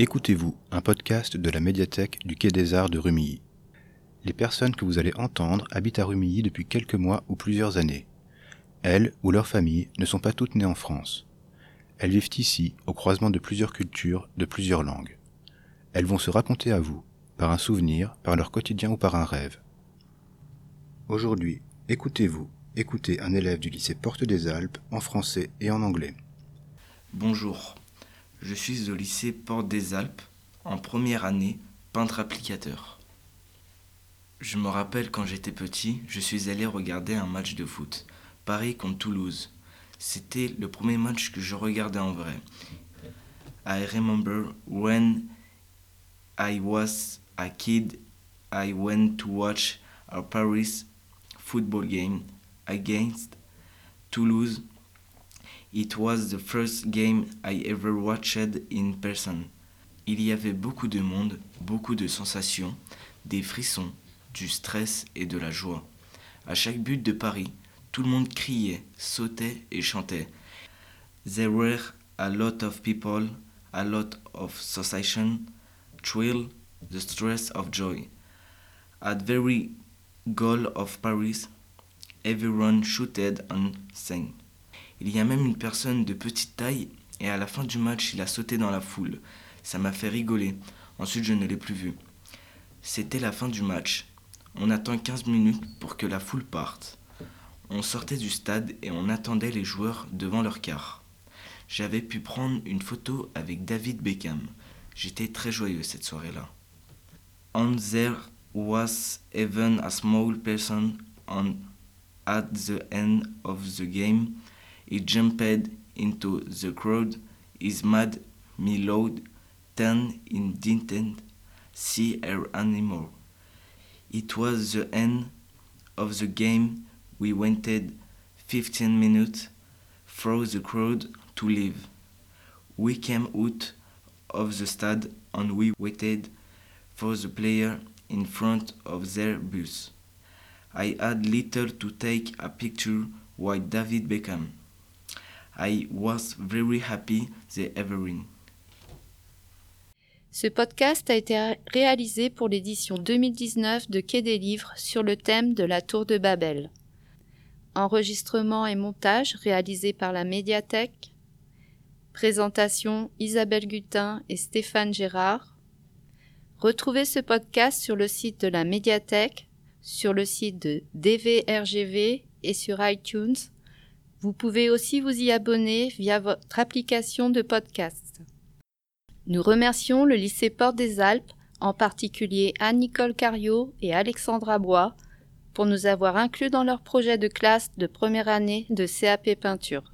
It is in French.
Écoutez-vous, un podcast de la médiathèque du Quai des Arts de Rumilly. Les personnes que vous allez entendre habitent à Rumilly depuis quelques mois ou plusieurs années. Elles ou leurs familles ne sont pas toutes nées en France. Elles vivent ici, au croisement de plusieurs cultures, de plusieurs langues. Elles vont se raconter à vous, par un souvenir, par leur quotidien ou par un rêve. Aujourd'hui, écoutez-vous, écoutez un élève du lycée Porte des Alpes en français et en anglais. Bonjour, je suis au lycée Porte des Alpes, en première année, peintre applicateur. Je me rappelle quand j'étais petit, je suis allé regarder un match de foot, Paris contre Toulouse. C'était le premier match que je regardais en vrai. I remember when I was a kid, I went to watch a Paris football game against Toulouse. It was the first game I ever watched in person. Il y avait beaucoup de monde, beaucoup de sensations, des frissons, du stress et de la joie. À chaque but de Paris, tout le monde criait, sautait et chantait. There were a lot of people, a lot of sensation, thrill, the stress of joy. At very goal of Paris, everyone shouted and sang. Il y a même une personne de petite taille et à la fin du match, il a sauté dans la foule. Ça m'a fait rigoler. Ensuite, je ne l'ai plus vu. C'était la fin du match. On attend 15 minutes pour que la foule parte. On sortait du stade et on attendait les joueurs devant leur car. J'avais pu prendre une photo avec David Beckham. J'étais très joyeux cette soirée-là. And there was even a small person on at the end of the game. He jumped into the crowd. His mad me loud turned in didn't see her anymore. It was the end of the game. We waited 15 minutes for the crowd to leave. We came out of the stad and we waited for the player in front of their bus. I had little to take a picture with David Beckham. I was very happy they ever win. Ce podcast a été réalisé pour l'édition 2019 de Quai des Livres sur le thème de la Tour de Babel. Enregistrement et montage réalisé par la médiathèque. Présentation Isabelle Gutin et Stéphane Gérard. Retrouvez ce podcast sur le site de la médiathèque, sur le site de DVRGV et sur iTunes. Vous pouvez aussi vous y abonner via votre application de podcast. Nous remercions le lycée Porte des Alpes, en particulier Anne-Nicole Cario et Alexandra Bois, pour nous avoir inclus dans leur projet de classe de première année de CAP peinture.